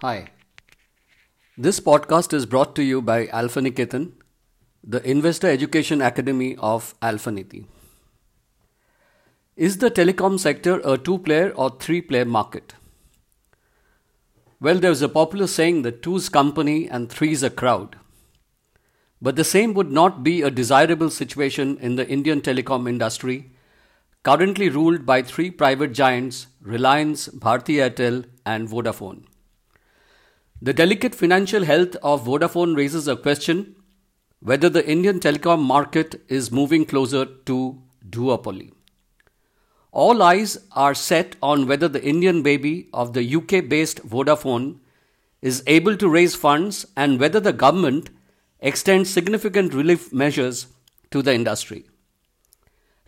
Hi. This podcast is brought to you by Alpha Niketan, the Investor Education Academy of Alpha Niti. Is the telecom sector a two player or three player market? Well, there's a popular saying that two's company and three's a crowd. But the same would not be a desirable situation in the Indian telecom industry, currently ruled by three private giants Reliance, Bharti Airtel, and Vodafone. The delicate financial health of Vodafone raises a question whether the Indian telecom market is moving closer to duopoly. All eyes are set on whether the Indian baby of the UK based Vodafone is able to raise funds and whether the government extends significant relief measures to the industry.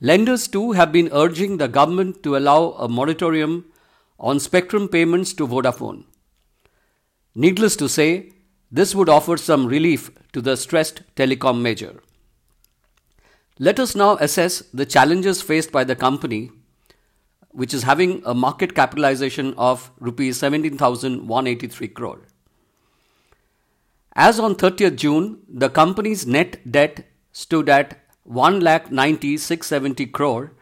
Lenders too have been urging the government to allow a moratorium on spectrum payments to Vodafone. Needless to say, this would offer some relief to the stressed telecom major. Let us now assess the challenges faced by the company, which is having a market capitalization of rupees 17,183 crore. As on 30th June, the company's net debt stood at 1,90,670 crore,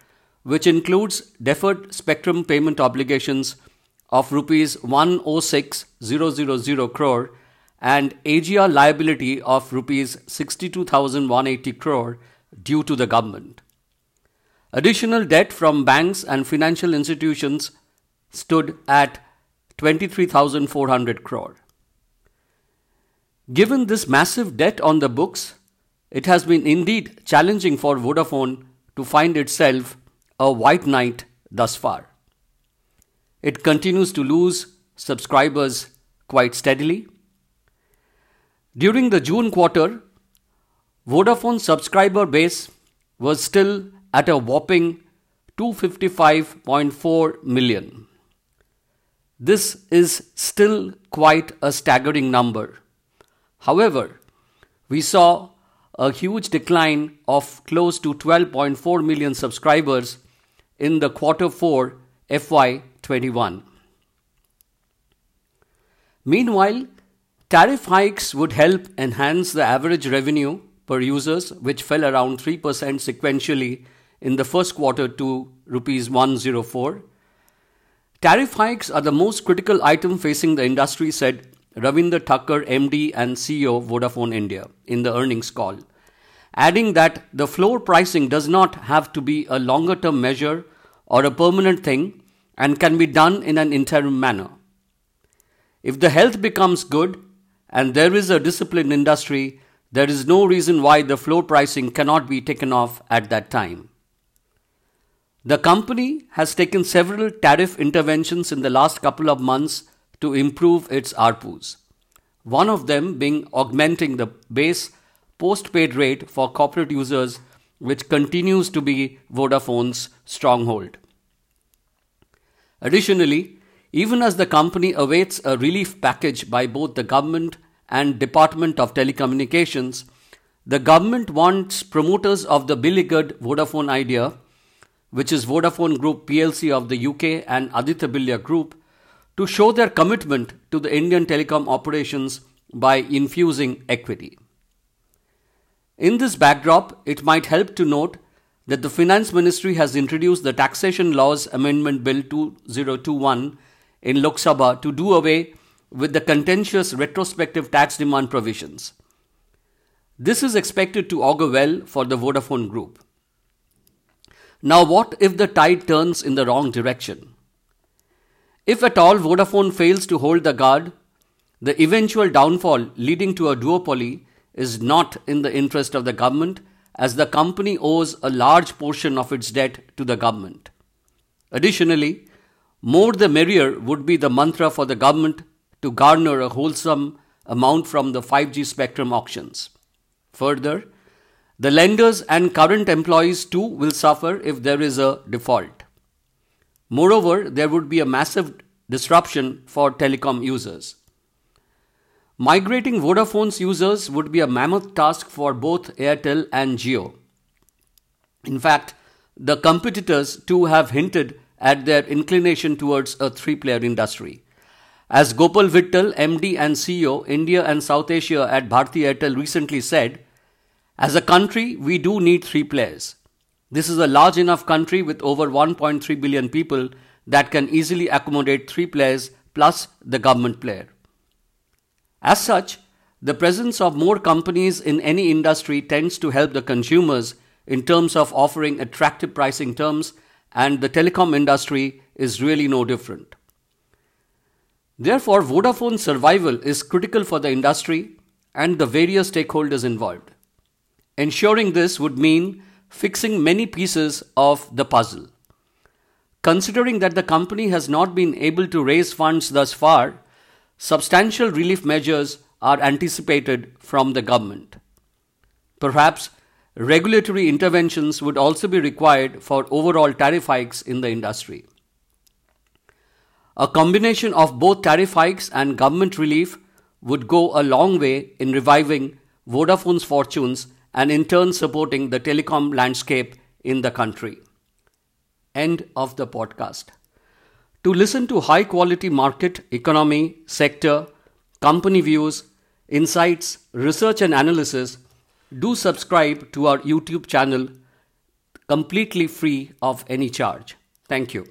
which includes deferred spectrum payment obligations of rupees 106,000 crore and AGR liability of rupees 62,180 crore due to the government. Additional debt from banks and financial institutions stood at 23,400 crore. Given this massive debt on the books, it has been indeed challenging for Vodafone to find itself a white knight thus far. It continues to lose subscribers quite steadily. During the June quarter, Vodafone subscriber base was still at a whopping 255.4 million. This is still quite a staggering number. However, we saw a huge decline of close to 12.4 million subscribers in the quarter 4 FY 21. Meanwhile, tariff hikes would help enhance the average revenue per users, which fell around 3% sequentially in the first quarter to rupees 104. Tariff hikes are the most critical item facing the industry, said Ravinder Takkar, MD and CEO Vodafone Idea, in the earnings call, adding that the floor pricing does not have to be a longer term measure or a permanent thing and can be done in an interim manner. If the health becomes good and there is a disciplined industry, there is no reason why the floor pricing cannot be taken off at that time. The company has taken several tariff interventions in the last couple of months to improve its ARPUs. One of them being augmenting the base postpaid rate for corporate users, which continues to be Vodafone's stronghold. Additionally, even as the company awaits a relief package by both the government and Department of Telecommunications, the government wants promoters of the beleaguered Vodafone Idea, which is Vodafone Group PLC of the UK and Aditya Birla Group, to show their commitment to the Indian telecom operations by infusing equity. In this backdrop, it might help to note that the Finance Ministry has introduced the Taxation Laws Amendment Bill 2021 in Lok Sabha to do away with the contentious retrospective tax demand provisions. This is expected to augur well for the Vodafone Group. Now, what if the tide turns in the wrong direction? If at all Vodafone fails to hold the guard, the eventual downfall leading to a duopoly is not in the interest of the government as the company owes a large portion of its debt to the government. Additionally, more the merrier would be the mantra for the government to garner a wholesome amount from the 5G spectrum auctions. Further, the lenders and current employees too will suffer if there is a default. Moreover, there would be a massive disruption for telecom users. Migrating Vodafone's users would be a mammoth task for both Airtel and Jio. In fact, the competitors too have hinted at their inclination towards a three player industry. As Gopal Vittal, MD and CEO, India and South Asia at Bharti Airtel recently said, as a country, we do need three players. This is a large enough country with over 1.3 billion people that can easily accommodate three players plus the government player. As such, the presence of more companies in any industry tends to help the consumers in terms of offering attractive pricing terms, and the telecom industry is really no different. Therefore, Vodafone's survival is critical for the industry and the various stakeholders involved. Ensuring this would mean fixing many pieces of the puzzle. Considering that the company has not been able to raise funds thus far, substantial relief measures are anticipated from the government. Perhaps regulatory interventions would also be required for overall tariff hikes in the industry. A combination of both tariff hikes and government relief would go a long way in reviving Vodafone's fortunes and in turn supporting the telecom landscape in the country. End of the podcast. To listen to high quality market, economy, sector, company views, insights, research, and analysis, do subscribe to our YouTube channel completely free of any charge. Thank you.